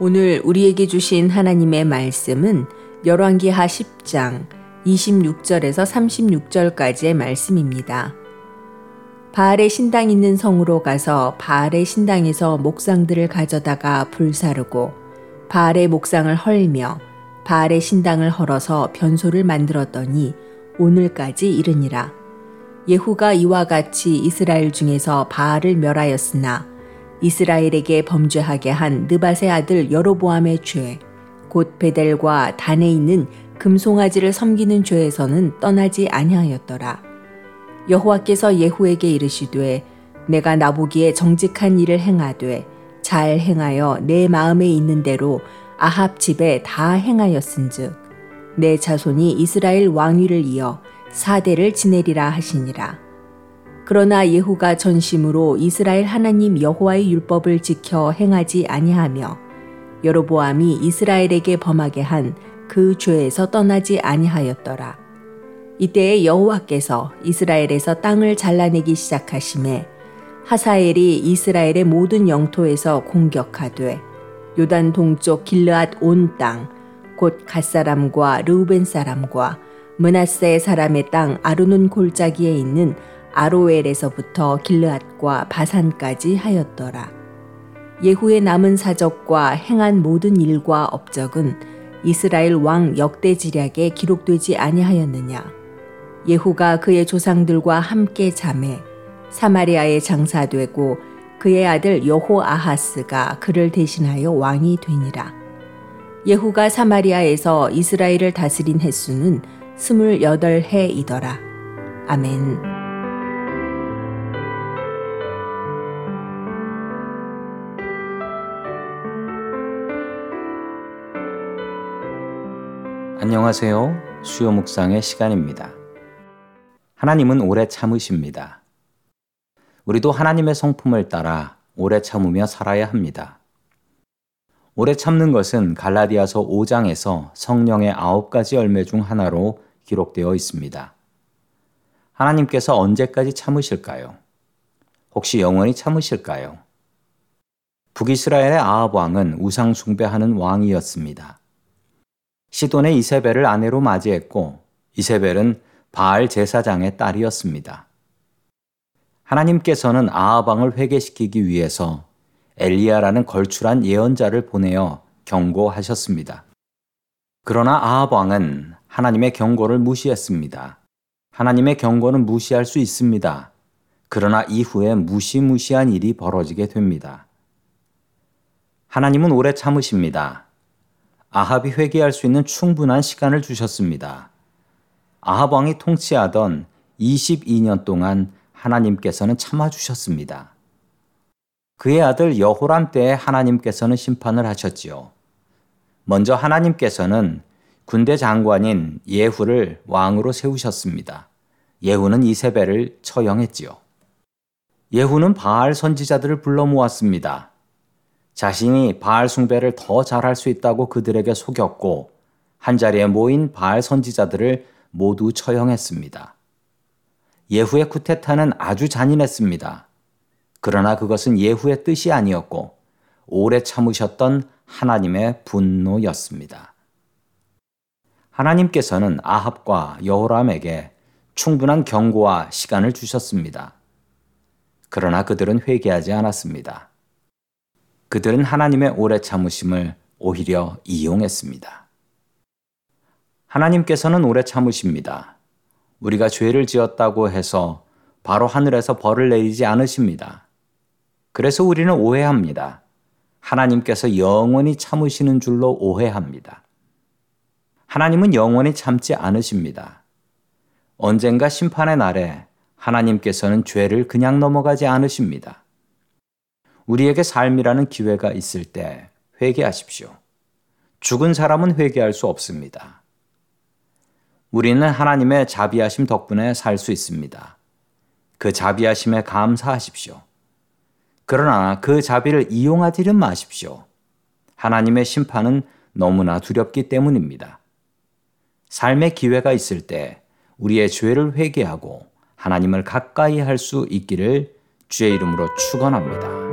오늘 우리에게 주신 하나님의 말씀은 열왕기하 10장 26절에서 36절까지의 말씀입니다. 바알의 신당 있는 성으로 가서 바알의 신당에서 목상들을 가져다가 불사르고 바알의 목상을 헐며 바알의 신당을 헐어서 변소를 만들었더니 오늘까지 이르니라. 예후가 이와 같이 이스라엘 중에서 바알을 멸하였으나 이스라엘에게 범죄하게 한 느밧의 아들 여로보암의 죄, 곧 베델과 단에 있는 금송아지를 섬기는 죄에서는 떠나지 아니하였더라. 여호와께서 예후에게 이르시되 내가 나보기에 정직한 일을 행하되 잘 행하여 내 마음에 있는 대로 아합 집에 다 행하였은즉 내 자손이 이스라엘 왕위를 이어 사대를 지내리라 하시니라. 그러나 예후가 전심으로 이스라엘 하나님 여호와의 율법을 지켜 행하지 아니하며 여로보암이 이스라엘에게 범하게 한 그 죄에서 떠나지 아니하였더라. 이때에 여호와께서 이스라엘에서 땅을 잘라내기 시작하심에 하사엘이 이스라엘의 모든 영토에서 공격하되 요단 동쪽 길르앗 온 땅, 곧 갓사람과 르우벤 사람과 문하세 사람의 땅 아르논 골짜기에 있는 아로엘에서부터 길르앗과 바산까지 하였더라. 예후의 남은 사적과 행한 모든 일과 업적은 이스라엘 왕 역대지략에 기록되지 아니하였느냐. 예후가 그의 조상들과 함께 잠에 사마리아에 장사되고 그의 아들 여호 아하스가 그를 대신하여 왕이 되니라. 예후가 사마리아에서 이스라엘을 다스린 횟수는 스물여덟 해이더라. 아멘. 안녕하세요. 수요 묵상의 시간입니다. 하나님은 오래 참으십니다. 우리도 하나님의 성품을 따라 오래 참으며 살아야 합니다. 오래 참는 것은 갈라디아서 5장에서 성령의 아홉 가지 열매 중 하나로 기록되어 있습니다. 하나님께서 언제까지 참으실까요? 혹시 영원히 참으실까요? 북이스라엘의 아합 왕은 우상 숭배하는 왕이었습니다. 시돈의 이세벨을 아내로 맞이했고 이세벨은 바알 제사장의 딸이었습니다. 하나님께서는 아하방을 회개시키기 위해서 엘리야라는 걸출한 예언자를 보내어 경고하셨습니다. 그러나 아합 왕은 하나님의 경고를 무시했습니다. 하나님의 경고는 무시할 수 있습니다. 그러나 이후에 무시무시한 일이 벌어지게 됩니다. 하나님은 오래 참으십니다. 아합이 회개할 수 있는 충분한 시간을 주셨습니다. 아합 왕이 통치하던 22년 동안 하나님께서는 참아 주셨습니다. 그의 아들 여호람 때에 하나님께서는 심판을 하셨지요. 먼저 하나님께서는 군대 장관인 예후를 왕으로 세우셨습니다. 예후는 이세벨을 처형했지요. 예후는 바알 선지자들을 불러 모았습니다. 자신이 바알 숭배를 더 잘할 수 있다고 그들에게 속였고 한자리에 모인 바알 선지자들을 모두 처형했습니다. 예후의 쿠테타는 아주 잔인했습니다. 그러나 그것은 예후의 뜻이 아니었고 오래 참으셨던 하나님의 분노였습니다. 하나님께서는 아합과 여호람에게 충분한 경고와 시간을 주셨습니다. 그러나 그들은 회개하지 않았습니다. 그들은 하나님의 오래 참으심을 오히려 이용했습니다. 하나님께서는 오래 참으십니다. 우리가 죄를 지었다고 해서 바로 하늘에서 벌을 내리지 않으십니다. 그래서 우리는 오해합니다. 하나님께서 영원히 참으시는 줄로 오해합니다. 하나님은 영원히 참지 않으십니다. 언젠가 심판의 날에 하나님께서는 죄를 그냥 넘어가지 않으십니다. 우리에게 삶이라는 기회가 있을 때 회개하십시오. 죽은 사람은 회개할 수 없습니다. 우리는 하나님의 자비하심 덕분에 살 수 있습니다. 그 자비하심에 감사하십시오. 그러나 그 자비를 이용하지는 마십시오. 하나님의 심판은 너무나 두렵기 때문입니다. 삶의 기회가 있을 때 우리의 죄를 회개하고 하나님을 가까이 할 수 있기를 주의 이름으로 축원합니다.